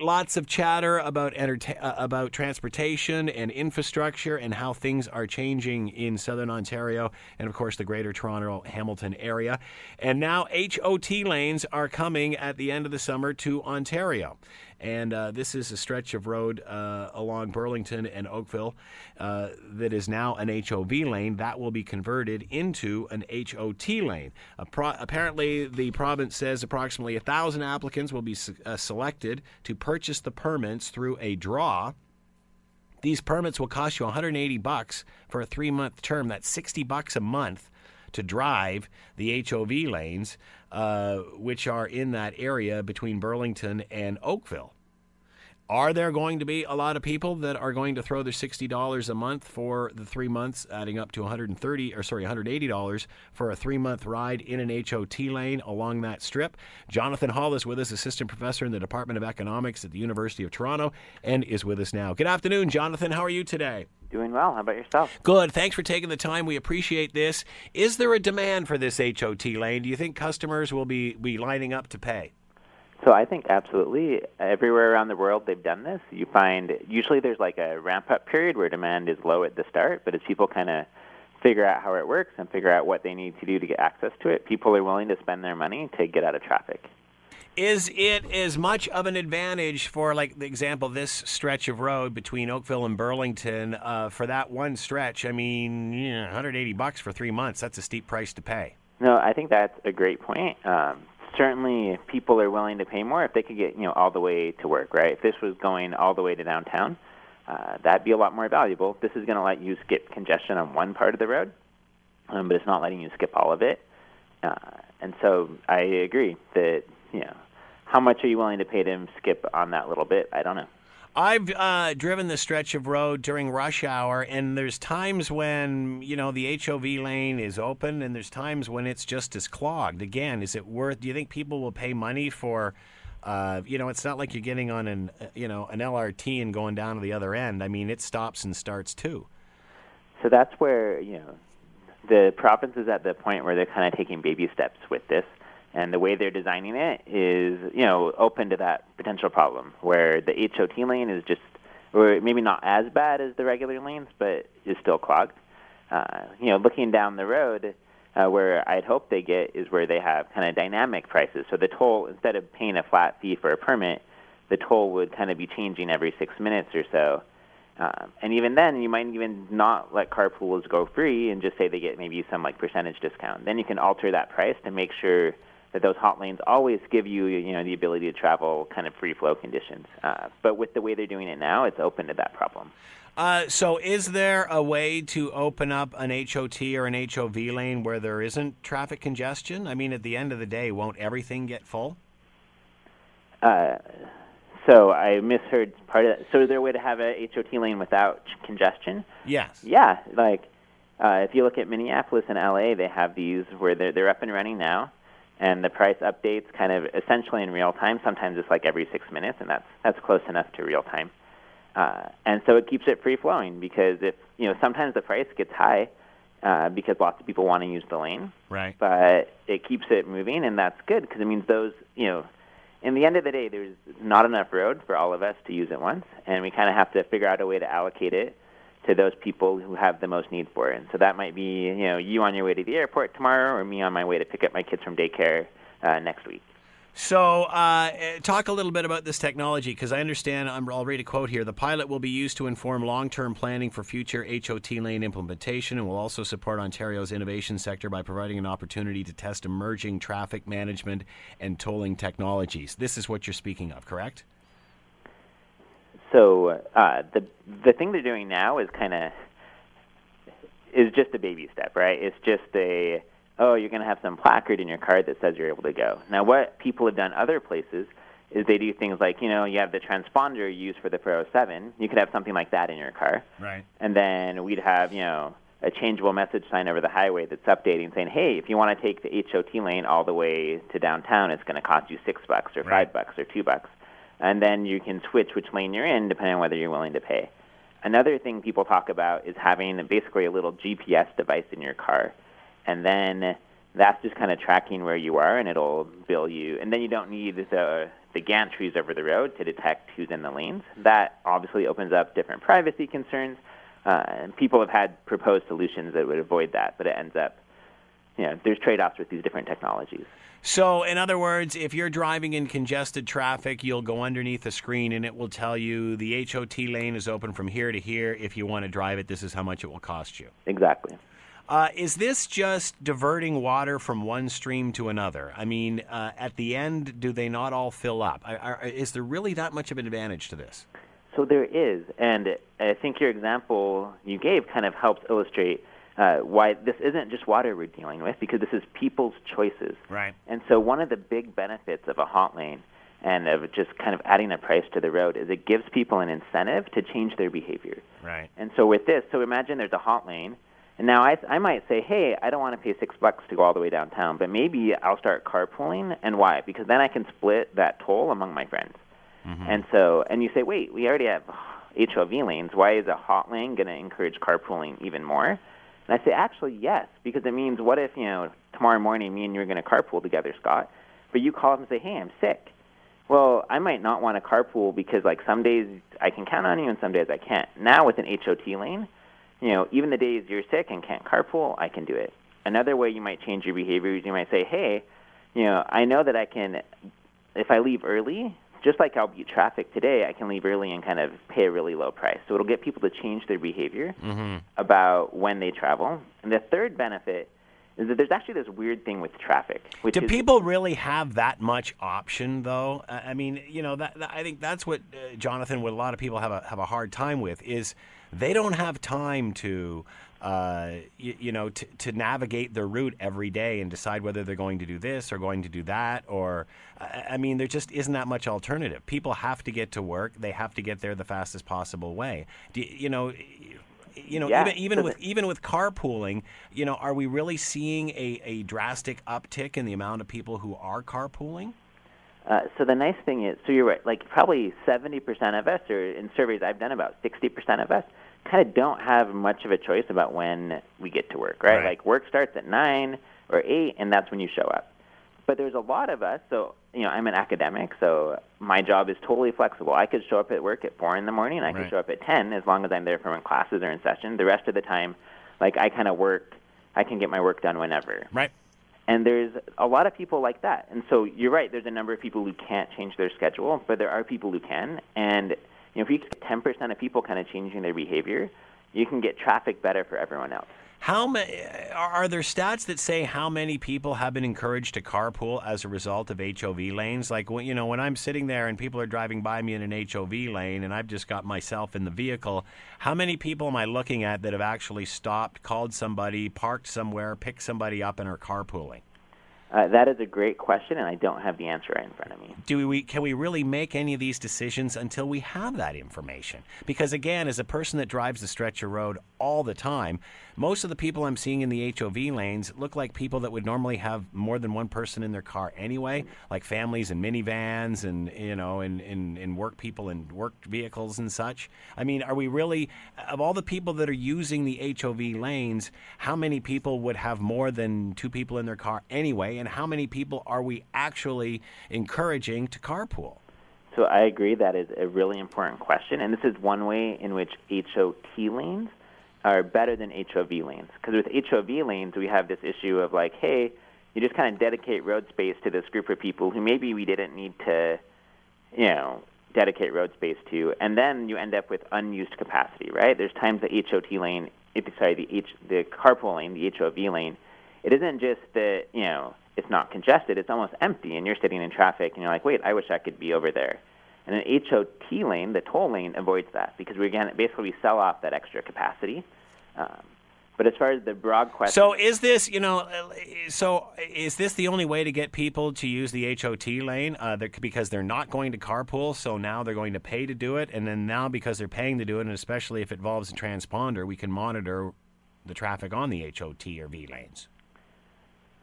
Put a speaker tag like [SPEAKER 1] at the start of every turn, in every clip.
[SPEAKER 1] Lots of chatter about enterta- uh, about transportation and infrastructure and how things are changing in southern Ontario and of course the greater Toronto Hamilton area. And now HOT lanes are coming at the end of the summer to Ontario. And uh, this is a stretch of road uh, along Burlington and Oakville uh, that is now an HOV lane. That will be converted into an HOT lane. Apparently, the province says approximately 1,000 applicants will be uh, selected to purchase the permits through a draw. These permits will cost you 180 bucks for a three month term. That's 60 bucks a month to drive the HOV lanes, uh, which are in that area between Burlington and Oakville. Are there going to be a lot of people that are going to throw their $60 a month for the three months, adding up to 130 or sorry, $180 for a three month ride in an HOT lane along that strip? Jonathan Hall is with us, assistant professor in the Department of Economics at the University of Toronto, and is with us now. Good afternoon, Jonathan. How are you today?
[SPEAKER 2] Doing well. How about yourself?
[SPEAKER 1] Good. Thanks for taking the time. We appreciate this. Is there a demand for this HOT lane? Do you think customers will be, be lining up to pay?
[SPEAKER 2] So I think absolutely everywhere around the world they've done this. You find usually there's like a ramp up period where demand is low at the start, but as people kind of figure out how it works and figure out what they need to do to get access to it, people are willing to spend their money to get out of traffic.
[SPEAKER 1] Is it as much of an advantage for, like the example, this stretch of road between Oakville and Burlington uh, for that one stretch? I mean, you know, 180 bucks for three months—that's a steep price to pay.
[SPEAKER 2] No, I think that's a great point. Um, certainly people are willing to pay more if they could get you know all the way to work. Right? If this was going all the way to downtown, uh, that'd be a lot more valuable. This is going to let you skip congestion on one part of the road, um, but it's not letting you skip all of it. Uh, and so I agree that you know how much are you willing to pay to skip on that little bit? I don't know.
[SPEAKER 1] I've uh, driven the stretch of road during rush hour, and there's times when you know the HOV lane is open, and there's times when it's just as clogged. Again, is it worth? Do you think people will pay money for? Uh, you know, it's not like you're getting on an you know an LRT and going down to the other end. I mean, it stops and starts too.
[SPEAKER 2] So that's where you know the province is at the point where they're kind of taking baby steps with this and the way they're designing it is you know open to that potential problem where the HOT lane is just or maybe not as bad as the regular lanes but is still clogged. Uh, you know, looking down the road, uh, where I'd hope they get is where they have kind of dynamic prices. So the toll instead of paying a flat fee for a permit, the toll would kind of be changing every six minutes or so. Um, and even then, you might even not let carpoolers go free and just say they get maybe some like percentage discount. Then you can alter that price to make sure that those hot lanes always give you, you know, the ability to travel kind of free flow conditions. Uh, but with the way they're doing it now, it's open to that problem.
[SPEAKER 1] Uh, so, is there a way to open up an HOT or an HOV lane where there isn't traffic congestion? I mean, at the end of the day, won't everything get full?
[SPEAKER 2] Uh, so I misheard part of that. So, is there a way to have a HOT lane without congestion?
[SPEAKER 1] Yes.
[SPEAKER 2] Yeah, like uh, if you look at Minneapolis and LA, they have these where they're they're up and running now and the price updates kind of essentially in real time. Sometimes it's like every six minutes, and that's that's close enough to real time. Uh, and so it keeps it free flowing because if you know sometimes the price gets high uh, because lots of people want to use the lane,
[SPEAKER 1] right?
[SPEAKER 2] But it keeps it moving, and that's good because it means those you know. In the end of the day, there's not enough road for all of us to use at once, and we kind of have to figure out a way to allocate it to those people who have the most need for it. And so that might be, you know, you on your way to the airport tomorrow, or me on my way to pick up my kids from daycare uh, next week.
[SPEAKER 1] So, uh, talk a little bit about this technology because I understand. I'll read a quote here. The pilot will be used to inform long term planning for future HOT lane implementation and will also support Ontario's innovation sector by providing an opportunity to test emerging traffic management and tolling technologies. This is what you're speaking of, correct?
[SPEAKER 2] So uh, the the thing they're doing now is kind of is just a baby step, right? It's just a oh, you're going to have some placard in your car that says you're able to go. Now, what people have done other places is they do things like you know you have the transponder used for the 407. You could have something like that in your car,
[SPEAKER 1] right?
[SPEAKER 2] And then we'd have you know a changeable message sign over the highway that's updating, saying, "Hey, if you want to take the HOT lane all the way to downtown, it's going to cost you six bucks or
[SPEAKER 1] right.
[SPEAKER 2] five bucks or two bucks." And then you can switch which lane you're in depending on whether you're willing to pay. Another thing people talk about is having basically a little GPS device in your car, and then that's just kind of tracking where you are, and it'll bill you. And then you don't need the the gantries over the road to detect who's in the lanes. That obviously opens up different privacy concerns. Uh, and people have had proposed solutions that would avoid that, but it ends up, you know, there's trade-offs with these different technologies.
[SPEAKER 1] So, in other words, if you're driving in congested traffic, you'll go underneath a screen and it will tell you the HOT lane is open from here to here. If you want to drive it, this is how much it will cost you.
[SPEAKER 2] Exactly.
[SPEAKER 1] Uh, is this just diverting water from one stream to another? I mean, uh, at the end, do they not all fill up? Are, are, is there really that much of an advantage to this?
[SPEAKER 2] So there is, and I think your example you gave kind of helps illustrate uh, why this isn't just water we're dealing with, because this is people's choices.
[SPEAKER 1] Right.
[SPEAKER 2] And so one of the big benefits of a hot lane and of just kind of adding a price to the road is it gives people an incentive to change their behavior.
[SPEAKER 1] Right.
[SPEAKER 2] And so with this, so imagine there's a hot lane, and now I, I might say, hey, I don't want to pay six bucks to go all the way downtown, but maybe I'll start carpooling. And why? Because then I can split that toll among my friends.
[SPEAKER 1] Mm-hmm.
[SPEAKER 2] And so, and you say, wait, we already have HOV lanes. Why is a hot lane going to encourage carpooling even more? And I say, actually, yes, because it means what if, you know, tomorrow morning me and you are going to carpool together, Scott, but you call up and say, hey, I'm sick. Well, I might not want to carpool because, like, some days I can count on you and some days I can't. Now with an HOT lane, you know, even the days you're sick and can't carpool, I can do it. Another way you might change your behavior is you might say, hey, you know, I know that I can, if I leave early, just like I'll beat traffic today, I can leave early and kind of pay a really low price. So it'll get people to change their behavior
[SPEAKER 1] mm-hmm.
[SPEAKER 2] about when they travel. And the third benefit is that there's actually this weird thing with traffic.
[SPEAKER 1] Do
[SPEAKER 2] is,
[SPEAKER 1] people really have that much option, though? I mean, you know, that, that I think that's what uh, Jonathan, what a lot of people have a have a hard time with is they don't have time to. Uh, you, you, know, to, to navigate their route every day and decide whether they're going to do this or going to do that, or I, I mean, there just isn't that much alternative. People have to get to work; they have to get there the fastest possible way. Do, you know, you know,
[SPEAKER 2] Yeah.
[SPEAKER 1] even even with even with carpooling, you know, are we really seeing a, a drastic uptick in the amount of people who are carpooling?
[SPEAKER 2] Uh, so the nice thing is, so you're right. Like probably 70% of us, or in surveys I've done, about 60% of us, kind of don't have much of a choice about when we get to work, right?
[SPEAKER 1] Right.
[SPEAKER 2] Like work starts at nine or eight, and that's when you show up. But there's a lot of us. So you know, I'm an academic, so my job is totally flexible. I could show up at work at four in the morning. I could show up at 10 as long as I'm there for when classes are in session. The rest of the time, like I kind of work. I can get my work done whenever.
[SPEAKER 1] Right.
[SPEAKER 2] And there's a lot of people like that. And so you're right, there's a number of people who can't change their schedule, but there are people who can. And know, if you get 10% of people kind of changing their behavior, you can get traffic better for everyone else.
[SPEAKER 1] How many are, eh, are there stats that say how many people have been encouraged to carpool as a result of HOV lanes? Like you know when I'm sitting there and people are driving by me in an HOV lane and I've just got myself in the vehicle, how many people am I looking at that have actually stopped, called somebody, parked somewhere, picked somebody up, and are carpooling?
[SPEAKER 2] Uh, that is a great question, and I don't have the answer right in front of me.
[SPEAKER 1] do we can we really make any of these decisions until we have that information because again as a person that drives the stretch of road all the time most of the people i'm seeing in the hov lanes look like people that would normally have more than one person in their car anyway like families and minivans and you know and, and, and work people and work vehicles and such. I mean are we really of all the people that are using the hov lanes how many people would have more than two people in their car anyway? And how many people are we actually encouraging to carpool?
[SPEAKER 2] So I agree that is a really important question, and this is one way in which HOT lanes are better than HOV lanes. Because with HOV lanes, we have this issue of like, hey, you just kind of dedicate road space to this group of people who maybe we didn't need to, you know, dedicate road space to, and then you end up with unused capacity, right? There's times the HOT lane, sorry, the H, the carpool lane, the HOV lane, it isn't just that you know it's not congested; it's almost empty, and you're sitting in traffic, and you're like, wait, I wish I could be over there. And an HOT lane, the toll lane, avoids that because we again basically we sell off that extra capacity. Um, but as far as the broad question,
[SPEAKER 1] So is this, you know, so is this the only way to get people to use the HOT lane? Uh, because they're not going to carpool, so now they're going to pay to do it, and then now because they're paying to do it, and especially if it involves a transponder, we can monitor the traffic on the HOT or V lanes.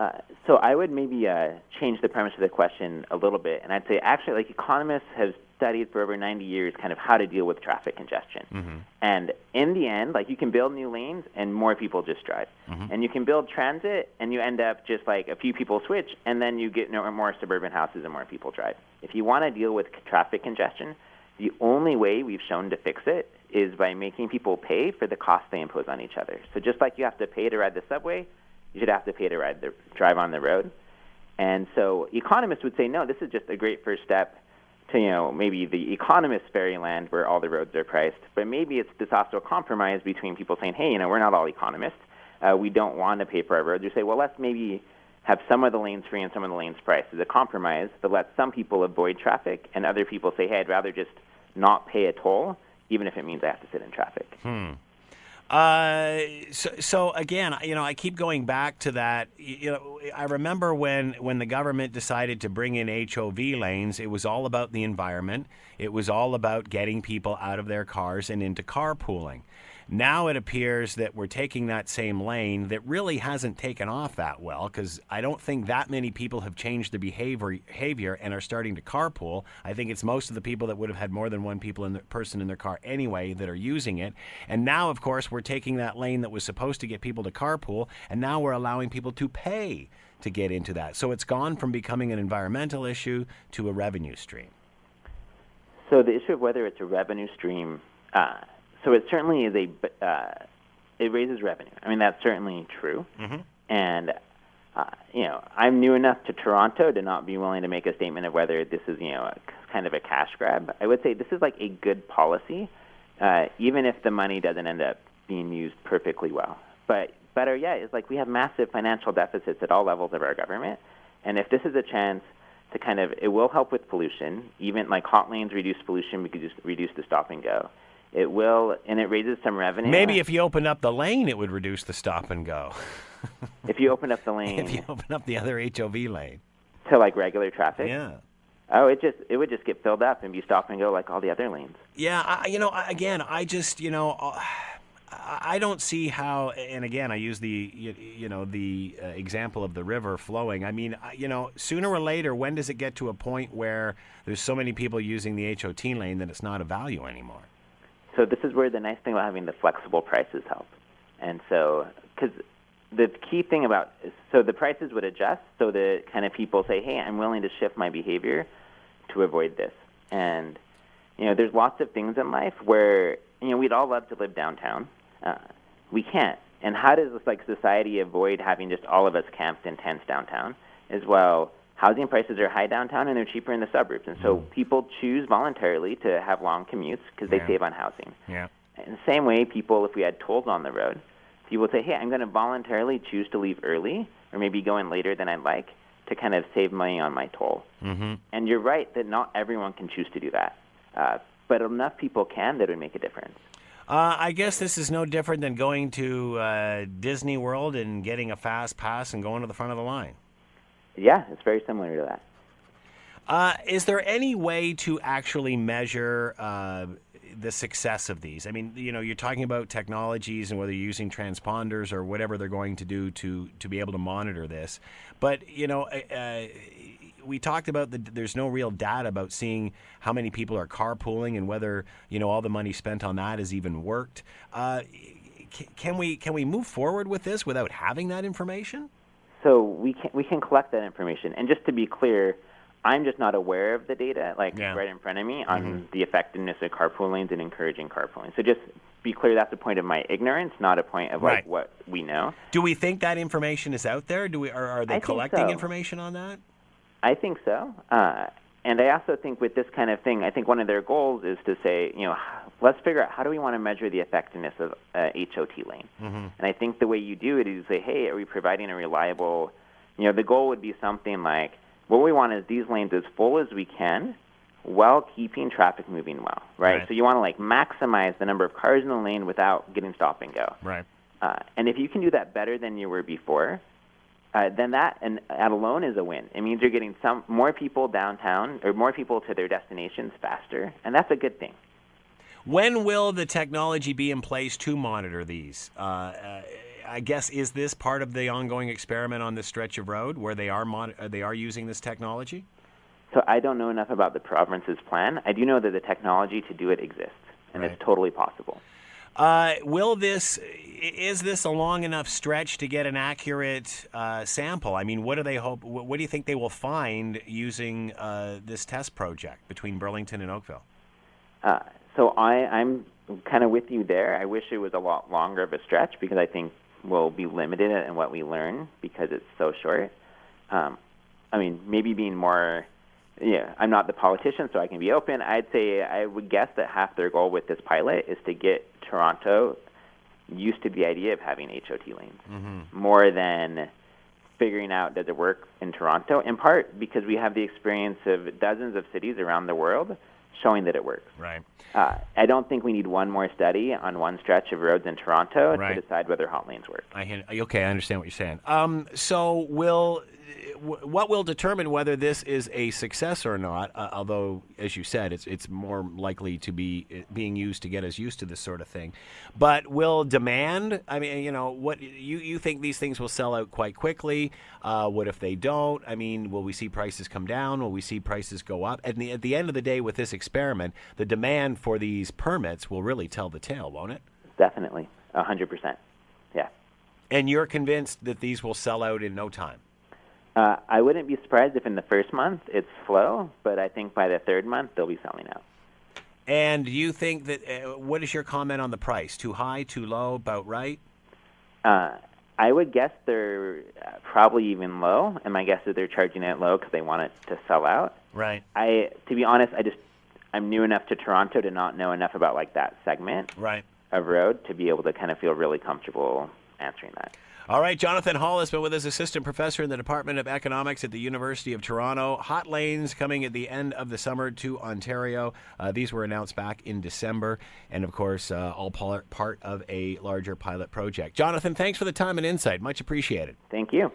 [SPEAKER 2] Uh, so I would maybe uh, change the premise of the question a little bit, and I'd say actually, like economists have studied for over 90 years, kind of how to deal with traffic congestion.
[SPEAKER 1] Mm-hmm.
[SPEAKER 2] And in the end, like you can build new lanes and more people just drive,
[SPEAKER 1] Mm-hmm.
[SPEAKER 2] and you can build transit and you end up just like a few people switch, and then you get no- more suburban houses and more people drive. If you want to deal with traffic congestion, the only way we've shown to fix it is by making people pay for the cost they impose on each other. So just like you have to pay to ride the subway, you should have to pay to ride the drive on the road. And so economists would say, no, this is just a great first step to, you know, maybe the economist fairyland where all the roads are priced. But maybe it's this also a compromise between people saying, hey, you know, we're not all economists. Uh, we don't want to pay for our roads. You say, well, let's maybe have some of the lanes free and some of the lanes priced as a compromise that lets some people avoid traffic and other people say, hey, I'd rather just not pay a toll, even if it means I have to sit in traffic.
[SPEAKER 1] Uh, so, so again, you know, I keep going back to that. You know, I remember when when the government decided to bring in HOV lanes, it was all about the environment. It was all about getting people out of their cars and into carpooling. Now it appears that we're taking that same lane that really hasn't taken off that well because I don't think that many people have changed their behavior, behavior and are starting to carpool. I think it's most of the people that would have had more than one people in the, person in their car anyway that are using it. And now, of course, we're taking that lane that was supposed to get people to carpool, and now we're allowing people to pay to get into that. So it's gone from becoming an environmental issue to a revenue stream.
[SPEAKER 2] So the issue of whether it's a revenue stream, uh, so it certainly is a, uh, it raises revenue. I mean, that's certainly true.
[SPEAKER 1] Mm-hmm.
[SPEAKER 2] And, uh, you know, I'm new enough to Toronto to not be willing to make a statement of whether this is, you know, a, kind of a cash grab. I would say this is like a good policy, uh, even if the money doesn't end up being used perfectly well. But better yet is like we have massive financial deficits at all levels of our government. And if this is a chance to kind of, it will help with pollution. Even like hot lanes reduce pollution because reduce the stop and go. It will, and it raises some revenue.
[SPEAKER 1] Maybe if you opened up the lane, it would reduce the stop and go.
[SPEAKER 2] if you open up the lane
[SPEAKER 1] if you open up the other HOV lane.
[SPEAKER 2] to like regular traffic,
[SPEAKER 1] Yeah.
[SPEAKER 2] oh, it just it would just get filled up and be stop and go like all the other lanes.
[SPEAKER 1] Yeah, I, you know, I- again, I just, you know, uh, I I don't see how. And again, I use the, you, you know, the uh, example of the river flowing. I mean, you know, sooner or later, when does it get to a point where there's so many people using the HOT lane that it's not a value anymore?
[SPEAKER 2] Where the nice thing about having the flexible prices help. And so, because the key thing about so the prices would adjust so that kind of people say, hey, I'm willing to shift my behavior to avoid this. And you know, there's lots of things in life where you know we'd all love to live downtown. Uh, we can't. And how does this like society avoid having just all of us camped in tents downtown? As well, housing prices are high downtown and they're cheaper in the suburbs, and so people choose voluntarily to have long commutes because they
[SPEAKER 1] Yeah.
[SPEAKER 2] save on housing.
[SPEAKER 1] Yeah.
[SPEAKER 2] In the same way, people, if we had tolls on the road, people would say, hey, I'm going to voluntarily choose to leave early or maybe go in later than I'd like to kind of save money on my toll.
[SPEAKER 1] Mm-hmm.
[SPEAKER 2] And you're right that not everyone can choose to do that. Uh, but enough people can that it would make a difference.
[SPEAKER 1] Uh, I guess this is no different than going to uh, Disney World and getting a fast pass and going to the front of the line.
[SPEAKER 2] Yeah, it's very similar to that.
[SPEAKER 1] Uh, is there any way to actually measure uh, the success of these? I mean, you know, you're talking about technologies and whether you're using transponders or whatever they're going to do to to be able to monitor this. But you know, uh, uh, we talked about the, there's no real data about seeing how many people are carpooling and whether you know all the money spent on that has even worked. Uh, can we can we move forward with this without having that information?
[SPEAKER 2] So we can we can collect that information. And just to be clear, I'm just not aware of the data like
[SPEAKER 1] Yeah.
[SPEAKER 2] right in front of me on the effectiveness of carpool lanes and encouraging carpooling. So just be clear that's a point of my ignorance, not a point of like
[SPEAKER 1] Right.
[SPEAKER 2] what we know.
[SPEAKER 1] Do we think that information is out there? Do we are, are they
[SPEAKER 2] I
[SPEAKER 1] collecting
[SPEAKER 2] so.
[SPEAKER 1] information on that?
[SPEAKER 2] I think so. Uh, and I also think with this kind of thing, I think one of their goals is to say, you know, let's figure out how do we want to measure the effectiveness of uh, HOT lane.
[SPEAKER 1] Mm-hmm.
[SPEAKER 2] And I think the way you do it is you say, hey, are we providing a reliable, you know, the goal would be something like, what we want is these lanes as full as we can while keeping traffic moving well, right?
[SPEAKER 1] Right.
[SPEAKER 2] So you want to like maximize the number of cars in the lane without getting stop and go.
[SPEAKER 1] Right.
[SPEAKER 2] Uh, and if you can do that better than you were before, uh, then that and that alone is a win. It means you're getting some more people downtown or more people to their destinations faster, and that's a good thing.
[SPEAKER 1] When will the technology be in place to monitor these? Uh, uh, I guess is this part of the ongoing experiment on this stretch of road where they are mon- uh, they are using this technology?
[SPEAKER 2] So I don't know enough about the province's plan. I do know that the technology to do it exists, and
[SPEAKER 1] Right.
[SPEAKER 2] it's totally possible.
[SPEAKER 1] Uh, will this is this a long enough stretch to get an accurate uh, sample? I mean, what do they hope? What, what do you think they will find using uh, this test project between Burlington and Oakville?
[SPEAKER 2] So I, I'm kind of with you there. I wish it was a lot longer of a stretch because I think we'll be limited in what we learn because it's so short. Um, I mean, maybe being more. Yeah, I'm not the politician, so I can be open. I'd say I would guess that half their goal with this pilot is to get Toronto used to the idea of having HOT lanes more than figuring out does it work in Toronto. In part because we have the experience of dozens of cities around the world showing that it works.
[SPEAKER 1] Right.
[SPEAKER 2] Uh, I don't think we need one more study on one stretch of roads in Toronto
[SPEAKER 1] Right.
[SPEAKER 2] to decide whether hot lanes work.
[SPEAKER 1] I okay. I understand what you're saying. Um, so will what will determine whether this is a success or not? Uh, although, as you said, it's it's more likely to be uh, being used to get us used to this sort of thing. But will demand? I mean, you know, what you you think these things will sell out quite quickly? Uh, what if they don't? I mean, will we see prices come down? Will we see prices go up? At the at the end of the day, with this experiment, the demand for these permits will really tell the tale, won't it?
[SPEAKER 2] Definitely, a hundred percent. Yeah.
[SPEAKER 1] And you're convinced that these will sell out in no time.
[SPEAKER 2] Uh, I wouldn't be surprised if in the first month it's slow, but I think by the third month they'll be selling out.
[SPEAKER 1] And do you think that uh, what is your comment on the price? Too high, too low, about right?
[SPEAKER 2] Uh, I would guess they're uh, probably even low, and my guess is they're charging it low because they want it to sell out.
[SPEAKER 1] Right.
[SPEAKER 2] I, to be honest, I just I'm new enough to Toronto to not know enough about like that segment
[SPEAKER 1] Right.
[SPEAKER 2] of road to be able to kind of feel really comfortable answering that.
[SPEAKER 1] All right, Jonathan Hall has been with us, assistant professor in the Department of Economics at the University of Toronto. Hot lanes coming at the end of the summer to Ontario. Uh, these were announced back in December, and of course, uh, all part part of a larger pilot project. Jonathan, thanks for the time and insight. Much appreciated.
[SPEAKER 2] Thank you.